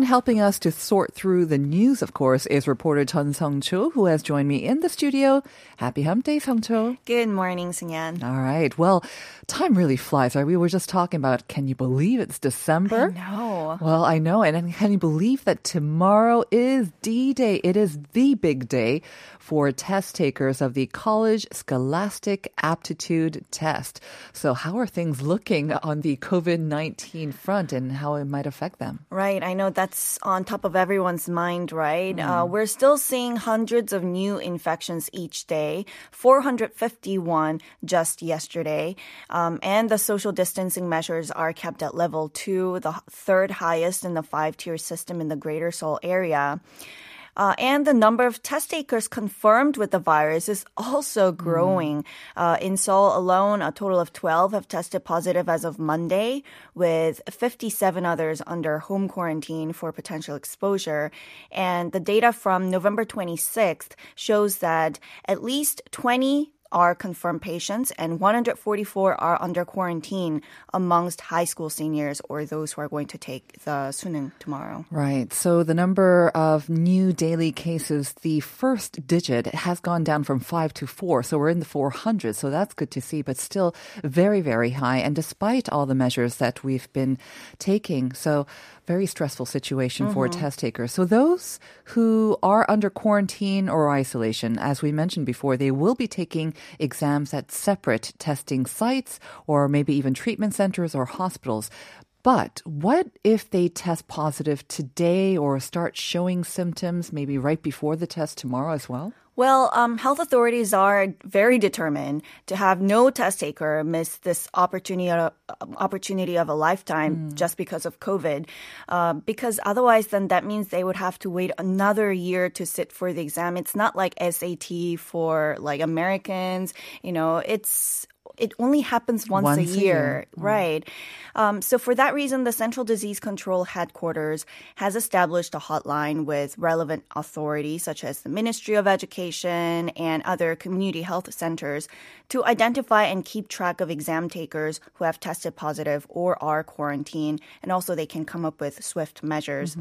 And helping us to sort through the news, of course, is reporter Chun Sung Cho, who has joined me in the studio. Happy Hump Day, Sung Cho. Good morning, Sungyan. All right. Well, time really flies, right? We were just talking about, can you believe it's December? No. Well, I know. And can you believe that tomorrow is D-Day? It is the big day for test takers of the College Scholastic Aptitude Test. So how are things looking on the COVID-19 front and how it might affect them? Right. I know that's on top of everyone's mind, right? Uh, we're still seeing hundreds of new infections each day, 451 just yesterday. Um, and the social distancing measures are kept at level two, the third highest in the five tier system in the greater Seoul area. Uh, and the number of test takers confirmed with the virus is also growing. Uh, in Seoul alone, a total of 12 have tested positive as of Monday, with 57 others under home quarantine for potential exposure. And the data from November 26th shows that at least 20 are confirmed patients and 144 are under quarantine amongst high school seniors or those who are going to take the sunung tomorrow. Right. So the number of new daily cases, the first digit has gone down from five to four. So we're in the 400s. So that's good to see, but still very, very high. And despite all the measures that we've been taking, so very stressful situation for mm-hmm. test takers. So those who are under quarantine or isolation, as we mentioned before, they will be taking exams at separate testing sites or maybe even treatment centers or hospitals. But what if they test positive today or start showing symptoms maybe right before the test tomorrow as well? Well, um, health authorities are very determined to have no test taker miss this opportunity uh, opportunity of a lifetime just because of COVID. Uh, because otherwise, then that means they would have to wait another year to sit for the exam. It's not like SAT for like Americans. You know, it's it only happens once, Once a a year, year. right? Um, so for that reason, the Central Disease Control Headquarters has established a hotline with relevant authorities such as the Ministry of Education and other community health centers to identify and keep track of exam takers who have tested positive or are quarantined, and also they can come up with swift measures.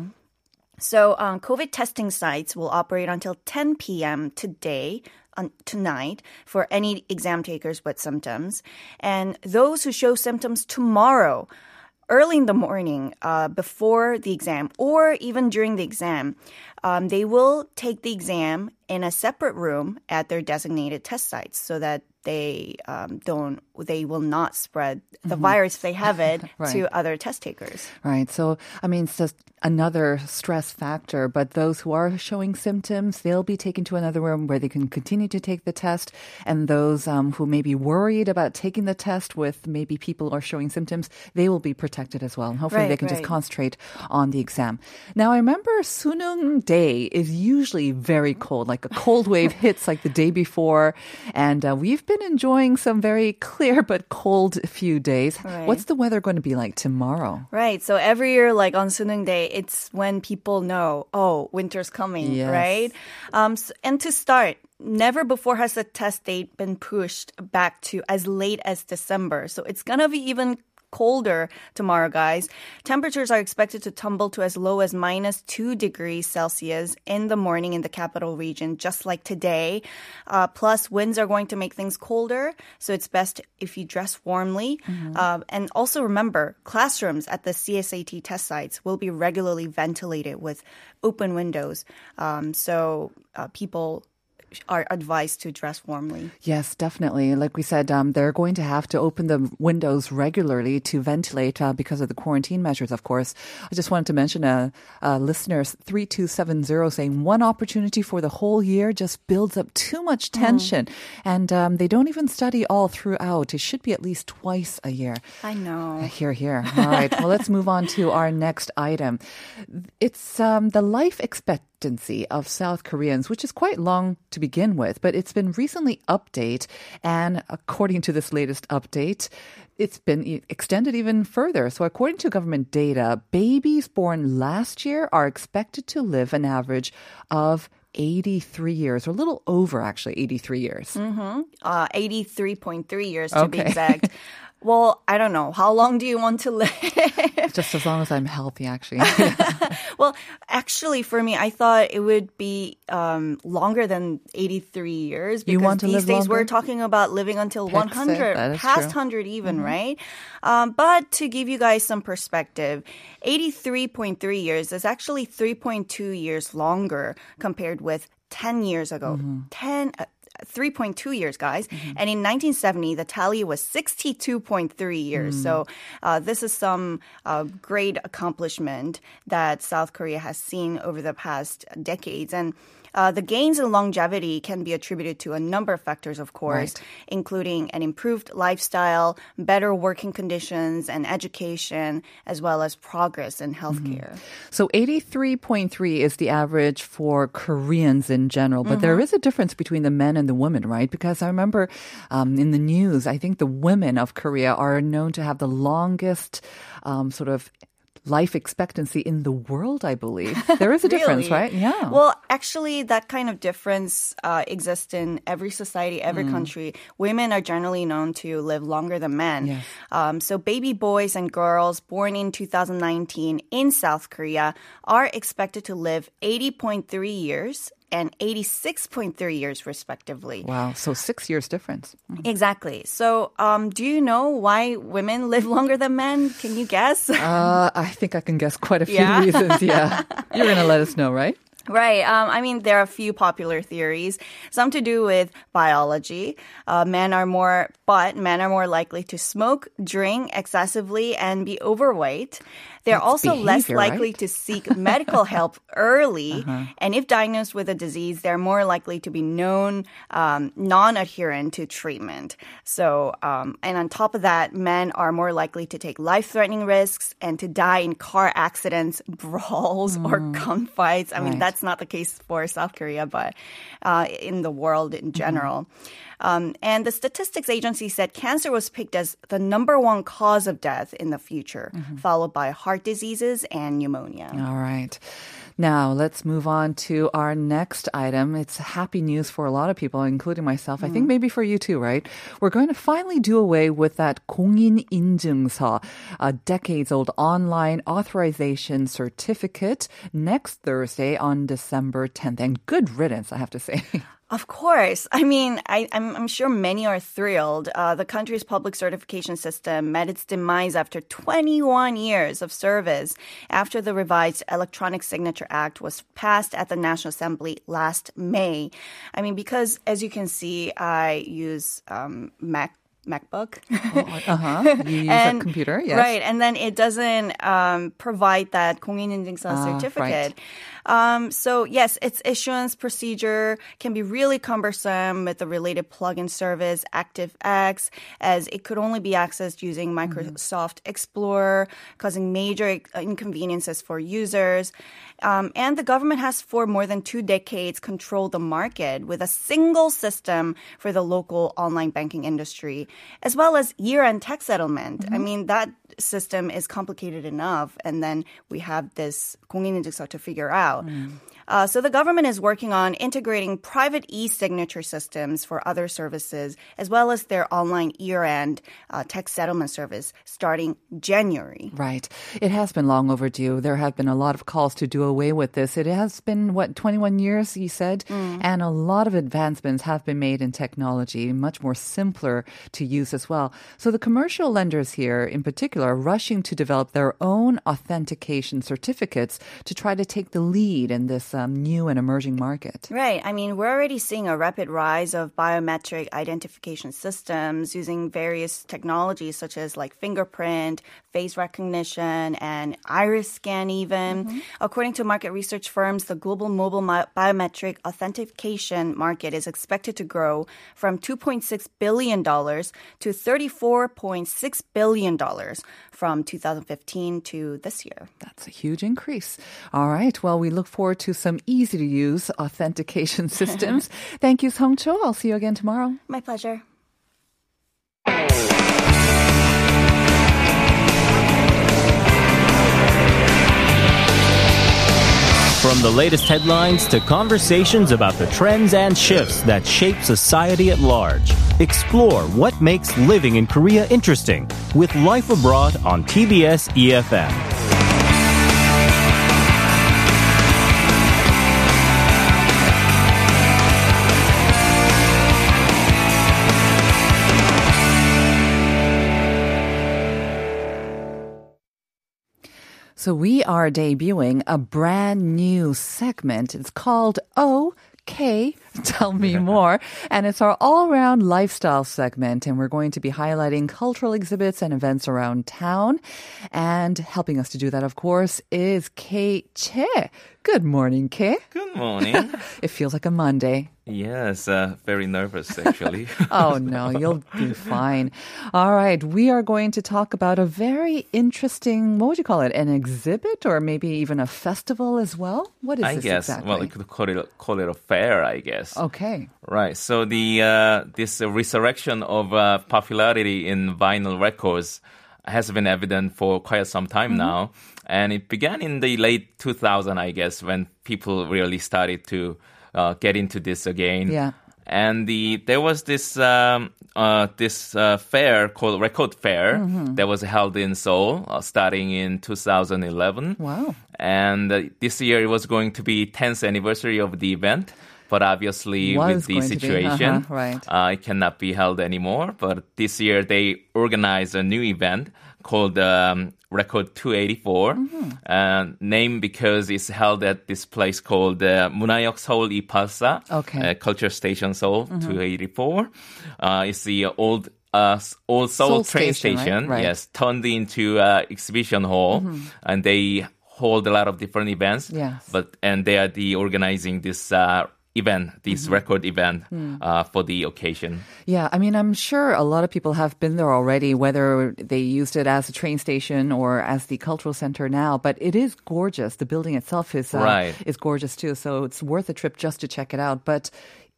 So, um, COVID testing sites will operate until 10 p.m. today, on, tonight, for any exam takers with symptoms. And those who show symptoms tomorrow, early in the morning, uh, before the exam, or even during the exam, um, they will take the exam in a separate room at their designated test sites so that they um, don't, they will not spread the virus if they have it Right. to other test takers. Right. So, I mean, it's just another stress factor, but those who are showing symptoms, they'll be taken to another room where they can continue to take the test. And those um, who may be worried about taking the test with maybe people who are showing symptoms, they will be protected as well. And hopefully they Right, can just concentrate on the exam. Now, I remember Sunung Day is usually very cold, like a cold wave hits like the day before. And uh, we've been enjoying some very clear but cold few days. Right. What's the weather going to be like tomorrow? Right. So every year, like on Sunung Day, it's when people know, oh, winter's coming, Yes. right? Um, s- and to start, never before has the test date been pushed back to as late as December. So it's gonna be even colder tomorrow, guys. Temperatures are expected to tumble to as low as minus two degrees Celsius in the morning in the capital region, just like today. Uh, plus, winds are going to make things colder, so it's best if you dress warmly. Uh, and also remember, classrooms at the CSAT test sites will be regularly ventilated with open windows, um, so uh, people are advised to dress warmly. Yes, definitely. Like we said, um, they're going to have to open the windows regularly to ventilate uh, because of the quarantine measures, of course. I just wanted to mention a, a listener, 3270, saying one opportunity for the whole year just builds up too much tension. And um, they don't even study all throughout. It should be at least twice a year. I know. Here, here. All right. well, let's move on to our next item. It's um, the life expectancy of South Koreans, which is quite long to begin with, but it's been recently updated. And according to this latest update, it's been extended even further. So, according to government data, babies born last year are expected to live an average of 83 years, or a little over actually 83 years. Uh, 83.3 years to be exact. Well, I don't know. How long do you want to live? Just as long as I'm healthy, actually. well, actually, for me, I thought it would be um, longer than 83 years. Because You want to these days we're talking about living until That's 100, past true. 100 even, right? Um, but to give you guys some perspective, 83.3 years is actually 3.2 years longer compared with 10 years ago. 10. Uh, 3.2 years, guys. And in 1970, the tally was 62.3 years. So uh, this is some uh, great accomplishment that South Korea has seen over the past decades. And uh, the gains in longevity can be attributed to a number of factors, of course, including an improved lifestyle, better working conditions and education, as well as progress in healthcare. So 83.3 is the average for Koreans in general, but there is a difference between the men and the women, right? Because I remember um, in the news, I think the women of Korea are known to have the longest um, sort of life expectancy in the world, I believe. There is a difference, right? Yeah. Well, actually, that kind of difference uh, exists in every society, every Mm. country. Women are generally known to live longer than men. Yes. Um, so, baby boys and girls born in 2019 in South Korea are expected to live 80.3 years and 86.3 years, respectively. wow. So six years difference. Exactly. So, um, do you know why women live longer than men? Can you guess? Uh, I think I can guess quite a few Yeah? reasons. Yeah. You're going to let us know, right? Right. Um, I mean, there are a few popular theories. Some to do with biology. Uh, men are more, but men are more likely to smoke, drink excessively, and be overweight. They're also less likely right? to seek medical help early. Uh-huh. And if diagnosed with a disease, they're more likely to be known um, non-adherent to treatment. So, um, and on top of that, men are more likely to take life-threatening risks and to die in car accidents, brawls, or gunfights. I mean, Right. that's not the case for South Korea, but uh, in the world in general. Um, and the statistics agency said cancer was picked as the number one cause of death in the future, followed by heart diseases and pneumonia. All right. Now, let's move on to our next item. It's happy news for a lot of people, including myself. I think maybe for you too, right? We're going to finally do away with that 공인 인증서, a decades old online authorization certificate next Thursday on December 10th. And good riddance, I have to say. Of course. I mean, I, I'm, I'm sure many are thrilled. Uh, the country's public certification system met its demise after 21 years of service after the revised Electronic Signature Act was passed at the National Assembly last May. I mean, because as you can see, I use um, Mac. MacBook. uh huh. You use a computer, yes. Right, and then it doesn't um, provide that 공인인증서 Ah, certificate. Um, so yes, its issuance procedure can be really cumbersome with the related plugin service ActiveX, as it could only be accessed using Microsoft Explorer, causing major inconveniences for users. Um, and the government has, for more than two decades, controlled the market with a single system for the local online banking industry, as well as year-end tax settlement. I mean, that system is complicated enough, and then we have this 공인인증서 to figure out. Uh, so the government is working on integrating private e-signature systems for other services, as well as their online year-end uh, tax settlement service starting January. Right. It has been long overdue. There have been a lot of calls to do away with this. It has been, what, 21 years, you said? And a lot of advancements have been made in technology, much more simpler to use as well. So the commercial lenders here, in particular, are rushing to develop their own authentication certificates to try to take the lead in this uh, um, new and emerging market. Right. I mean, we're already seeing a rapid rise of biometric identification systems using various technologies such as like fingerprint, face recognition, and iris scan, even. According to market research firms, the global mobile mi- biometric authentication market is expected to grow from $2.6 billion to $34.6 billion from 2015 to this year. That's a huge increase. All right. Well, we look forward to some easy to use authentication systems. Thank you, Song Cho. I'll see you again tomorrow. My pleasure. From the latest headlines to conversations about the trends and shifts that shape society at large, explore what makes living in Korea interesting with Life Abroad on TBS EFM. So we are debuting a brand new segment. It's called OK. Tell me more. And it's our all around lifestyle segment. And we're going to be highlighting cultural exhibits and events around town. And helping us to do that, of course, is Kay Che. Good morning, Kay. Good morning. It feels like a Monday. Yes, uh, very nervous actually. Oh, no, you'll be fine. All right, we are going to talk about a very interesting, what would you call it, an exhibit or maybe even a festival as well? What is I this guess. exactly? Well, you could call it call it a fair, I guess. okay. Right. So the uh, this resurrection of uh, popularity in vinyl records has been evident for quite some time Mm-hmm. now, and it began in the late 2000, I guess, when people really started to uh, get into this again. Yeah. And the there was this um, uh, this uh, fair called Record Fair Mm-hmm. that was held in Seoul, uh, starting in 2011. Wow. And uh, this year it was going to be 10th anniversary of the event. But obviously, Was with the be, situation, uh-huh, right. uh, it cannot be held anymore. But this year they organized a new event called um, Record 284, Mm-hmm. uh, named because it's held at this place called uh, Munayok Seoul Ipalsa, Okay. Mm-hmm. uh, Culture Station Seoul 284. Uh, it's the old uh, old Seoul, Seoul train station, station, Right. yes, turned into uh, exhibition hall, and they hold a lot of different events. Yes. But and they are the organizing this uh, event, this record event uh, for the occasion. Yeah, I mean, I'm sure a lot of people have been there already, whether they used it as a train station or as the cultural center now. But it is gorgeous. The building itself is uh, Right. is gorgeous too. So it's worth a trip just to check it out. But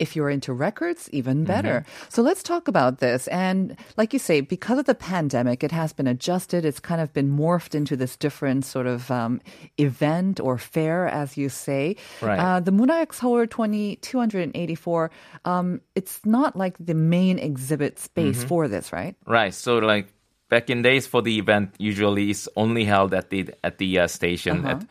if you're into records, even better. So let's talk about this. And like you say, because of the pandemic, it has been adjusted. It's kind of been morphed into this different sort of um, event or fair, as you say. Right. Uh, the Munayak Seoul 20, 284, um, it's not like the main exhibit space for this, right? Right. So like back in days for the event, usually it's only held at the at the uh, station. At,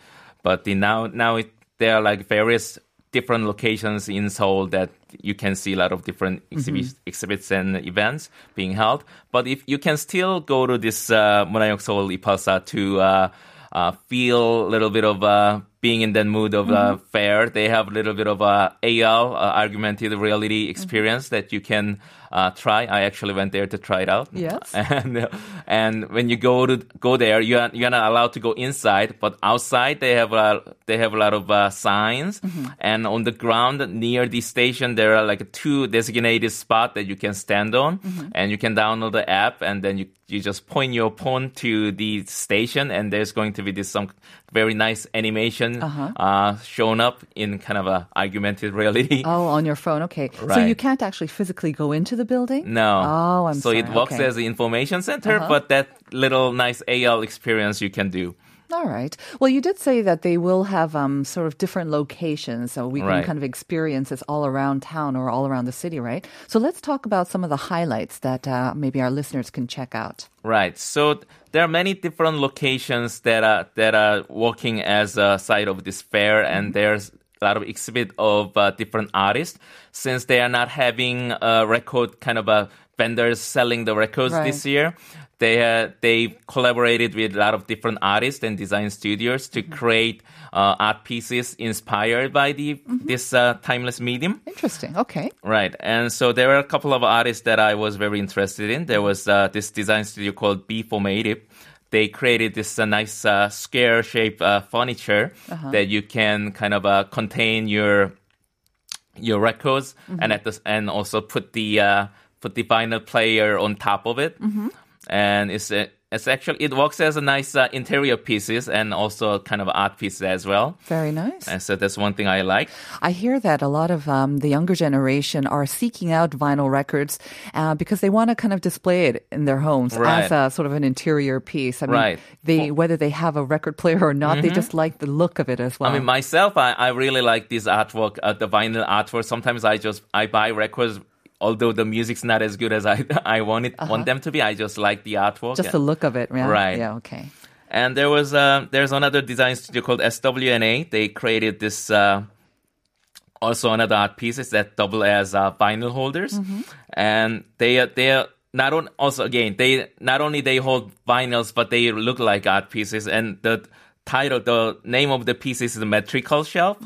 but the now now it, there are like various different locations in Seoul that you can see a lot of different exhibits, exhibits and events being held. But if you can still go to this uh, Munayok Seoul Ipalsa to uh, uh, feel a little bit of uh, being in that mood of uh, fair. They have a little bit of a AR, uh, augmented reality experience that you can uh, try. I actually went there to try it out. Yes. And uh, and when you go to go there, you are you're not allowed to go inside, but outside they have a they have a lot of uh, signs, and on the ground near the station there are like two designated spot that you can stand on, and you can download the app, and then you you just point your phone to the station, and there's going to be this some very nice animation uh shown up in kind of a augmented reality. Oh, on your phone. Okay. So you can't actually physically go into the building? No. Oh, I'm so sorry. it works Okay. Uh-huh. as an information center, but that little nice AR experience you can do. All right. Well, you did say that they will have um, sort of different locations, so we can Right. kind of experience this all around town or all around the city, right? So let's talk about some of the highlights that uh, maybe our listeners can check out. Right. So there are many different locations that are that are working as a site of this fair, and there's a lot of exhibit of uh, different artists. Since they are not having a record kind of a vendors selling the records Right. this year, they uh, they collaborated with a lot of different artists and design studios to Mm-hmm. create uh, art pieces inspired by the Mm-hmm. this uh, timeless medium. Interesting. Okay. Right, and so there were a couple of artists that I was very interested in. There was uh, this design studio called B Formative. They created this uh, nice uh, square shaped uh, furniture that you can kind of uh, contain your your records and at the and also put the uh, put the vinyl player on top of it. And it's uh, it's actually it works as a nice uh, interior pieces and also kind of art piece as well. Very nice. And so that's one thing I like. I hear that a lot of um, the younger generation are seeking out vinyl records uh, because they want to kind of display it in their homes Right. as a sort of an interior piece. I mean, Right. they whether they have a record player or not, they just like the look of it as well. I mean, myself, I, I really like this artwork, uh, the vinyl artwork. Sometimes I just I buy records, although the music's not as good as I I want it want them to be. I just like the artwork. just the look of it, yeah? Right. Yeah. Okay. And there was uh, there's another design studio called SWNA. They created this uh, also another art pieces that double as uh, vinyl holders, and they are they are not on also again they not only they hold vinyls but they look like art pieces and the title the name of the piece is the metrical shelf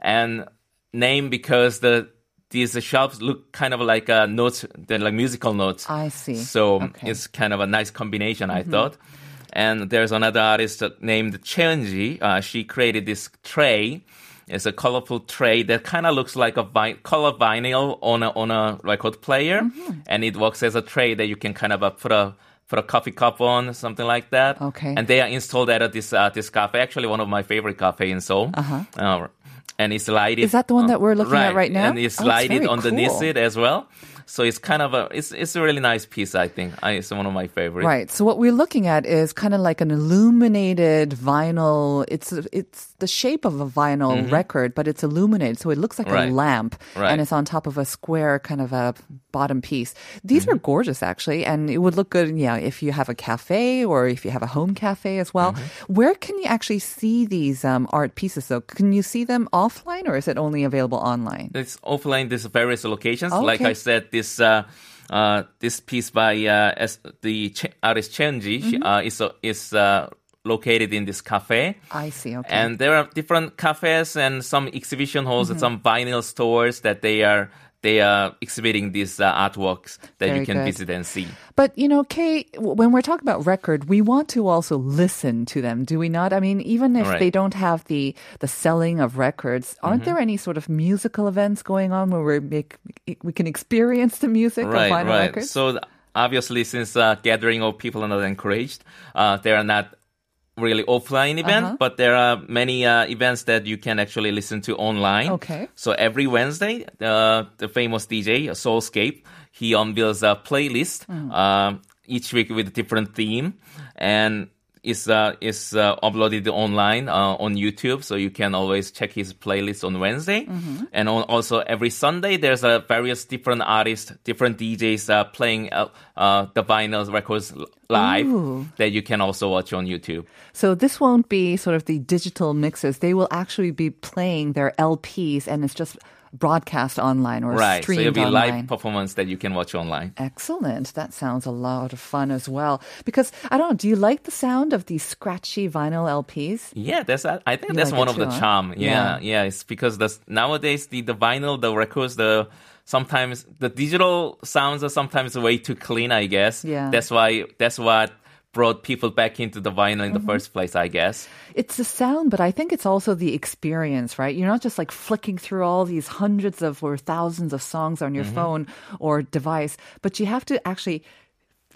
and name because the these shelves look kind of like uh, notes they're like musical notes I see. so Okay. Mm-hmm. it's kind of a nice combination, I thought. And there's another artist named Cheonji. Uh, she created this tray. It's a colorful tray that kind of looks like a vi- color vinyl on a on a record player, Mm-hmm. and it works as a tray that you can kind of uh, put a put a coffee cup on, something like that. Okay. And they are installed at this uh, this cafe, actually one of my favorite cafe in Seoul. Uh-huh. And it's lighted. Is that the one that we're looking at right now? And it's Oh, it's lighted very underneath cool. it as well. So it's kind of a it's it's a really nice piece. I think I, it's one of my favorites. Right. So what we're looking at is kind of like an illuminated vinyl. It's it's the shape of a vinyl record, but it's illuminated, so it looks like Mm-hmm. Right. a lamp, Right. and it's on top of a square kind of a bottom piece. These Mm-hmm. are gorgeous, actually, and it would look good, yeah, if you have a cafe or if you have a home cafe as well. Mm-hmm. Where can you actually see these um, art pieces? Though, can you see them offline, or is it only available online? It's offline. There's various locations. Oh, Like. I said, this uh, uh, this piece by uh, S- the artist Chenji Mm-hmm. uh, is uh, is uh, located in this cafe. I see. Okay. And there are different cafes and some exhibition halls Mm-hmm. and some vinyl stores that they are they are exhibiting these uh, artworks that Very you can good. visit and see. But you know, Kay, when we're talking about record, we want to also listen to them, do we not? I mean, even if Right. they don't have the the selling of records, aren't Mm-hmm. there any sort of musical events going on where we make we can experience the music right, of vinyl right. records? So th- obviously, since uh, gathering of people are not encouraged, uh, there are not really offline event, Uh-huh. but there are many uh, events that you can actually listen to online. Okay. So every Wednesday, uh, the famous DJ Soulscape he unveils a playlist Mm. uh, each week with a different theme, and is uh, is uh, uploaded online uh, on YouTube, so you can always check his playlist on Wednesday, Mm-hmm. and on, also every Sunday there's a various different artists, different DJs uh, playing uh, uh, the vinyl records live Ooh. that you can also watch on YouTube. so this won't be sort of the digital mixes; they will actually be playing their LPs, and it's just broadcast online or right, so streamed it'll be online. live performance that you can watch online. Excellent. That sounds a lot of fun as well. Because I don't know, do you like the sound of these scratchy vinyl LPs? Yeah, that's I I think You that's like one of the charm. Yeah. Yeah, yeah, it's because the nowadays the the vinyl, the records, the sometimes the digital sounds are sometimes way too clean. I guess. Yeah. That's why that's what brought people back into the vinyl in the Mm-hmm. first place. I guess. It's the sound, but I think it's also the experience, right? You're not just like flicking through all these hundreds of or thousands of songs on your Mm-hmm. phone or device, but you have to actually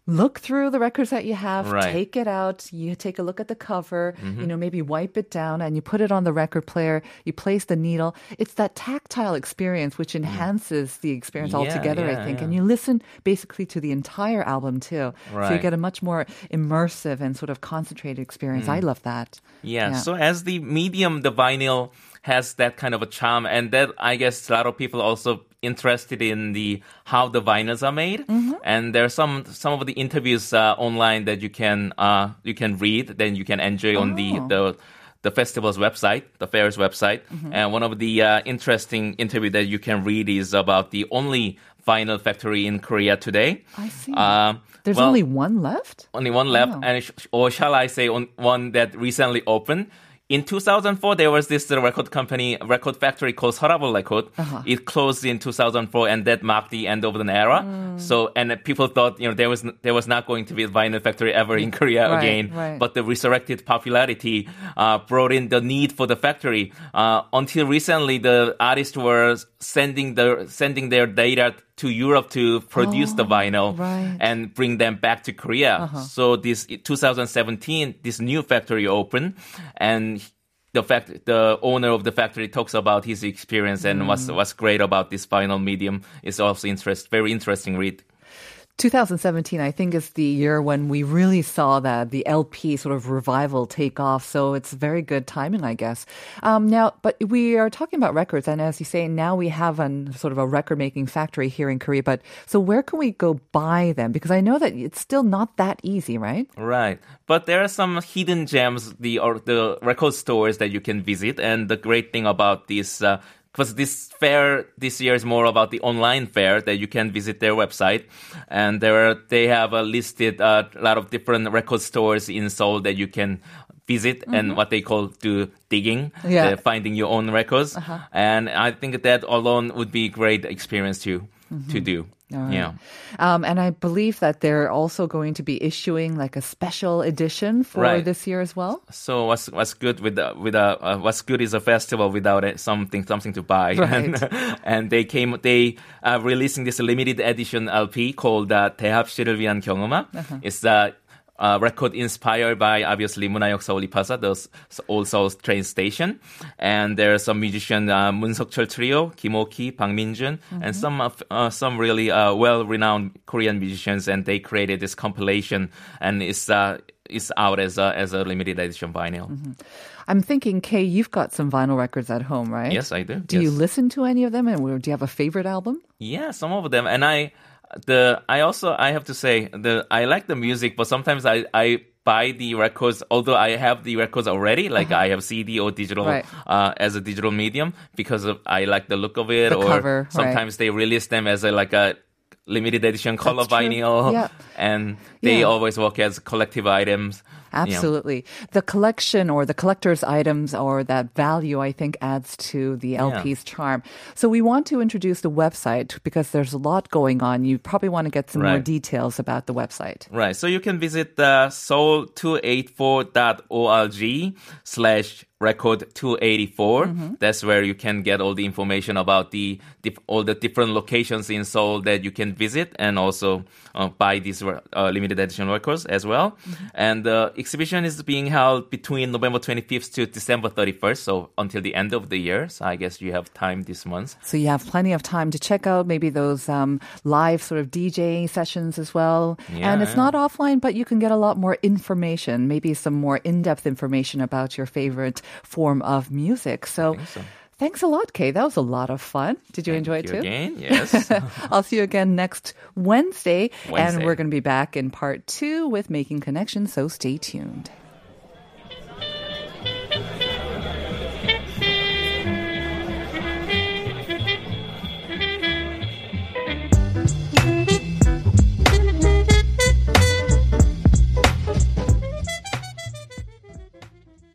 look through the records that you have, Right. Mm-hmm. take it out, you take a look at the cover, you know, maybe wipe it down and you put it on the record player, you place the needle. It's that tactile experience which enhances the experience Mm. Yeah, altogether, I think. yeah. And you listen basically to the entire album too. So you get a much more immersive and sort of concentrated experience. I love that. Yeah. Yeah. So as the medium, the vinyl has that kind of a charm, and that I guess a lot of people also interested in the how the vinyls are made. Mm-hmm. And there are some some of the interviews uh, online that you can uh, you can read, then you can enjoy on the Oh. the the festival's website, the fair's website. Mm-hmm. And one of the uh, interesting interview that you can read is about the only vinyl factory in Korea today. I see. Um, There's well, only one left? only one left, Wow. and sh- or shall I say, on, one that recently opened. In 2004, there was this record company, record factory called Sarabul Record. Uh-huh. It closed in 2004, and that marked the end of an era. Mm. So, and people thought, you know, there was there was not going to be a vinyl factory ever in Korea Right, again. right. But the resurrected popularity uh, brought in the need for the factory. Uh, until recently, the artists were sending the sending their data to Europe to produce the oh, vinyl Oh, right. and bring them back to Korea. Uh-huh. So this 2017, this new factory opened, and the fact the owner of the factory talks about his experience and what's mm. what's great about this vinyl medium is also interest very interesting read. 2017, I think, is the year when we really saw that the LP sort of revival take off. So it's very good timing, I guess. Um, now, but we are talking about records, and as you say, now we have an sort of a record making factory here in Korea. But so where can we go buy them? Because I know that it's still not that easy, right? Right, but there are some hidden gems, the or the record stores that you can visit, and the great thing about this. Uh, because this fair this year is more about the online fair that you can visit their website, and there are, they have a listed uh, a lot of different record stores in Seoul that you can visit and what they call do digging, Yeah. uh, finding your own records, and I think that alone would be a great experience to to do. Yeah. Um, and I believe that they're also going to be issuing like a special edition for Right. this year as well. So what's what's good with the, with a uh, what's good is a festival without it, something something to buy. Right. And, and they came they are releasing this limited edition LP called uh, 대합실을 위한 경음악. Uh-huh. It's a uh, record inspired by obviously Munayok Saulipasa, the Old Seoul train station. And there are some musician uh, Moon Sokchul Trio, Kim oh Oki, Pang Minjun, mm-hmm. and some of, uh, some really uh, well-renowned Korean musicians, and they created this compilation, and it's uh, it's out as a, as a limited edition vinyl. Mm-hmm. I'm thinking, Kay, you've got some vinyl records at home, right? Yes, I do. Do yes. you listen to any of them, and do you have a favorite album? Yeah, some of them, and I the I also I have to say the I like the music, but sometimes I I buy the records although I have the records already, like I have CD or digital Right. uh, as a digital medium because of, I like the look of it, The or cover, right. sometimes they release them as a like a limited edition color vinyl, Yeah. and they Yeah. always work as collective items. Absolutely. The collection or the collector's items or that value, I think, adds to the LP's charm. So we want to introduce the website because there's a lot going on. You probably want to get some more details about the website. Right. So you can visit uh, the seoul284.org slash record 284. That's where you can get all the information about the all the different locations in Seoul that you can visit and also uh, buy these uh, limited edition records as well. And the exhibition is being held between November 25th to December 31st, so until the end of the year. So I guess you have time this month. So you have plenty of time to check out maybe those um, live sort of DJ sessions as well. Yeah, and it's yeah. not offline, but you can get a lot more information, maybe some more in-depth information about your favorite form of music. So, thanks a lot, Kay. That was a lot of fun. Did you enjoy it Thank too? Again, yes. I'll see you again next Wednesday, and we're going to be back in part two with Making Connections, so stay tuned.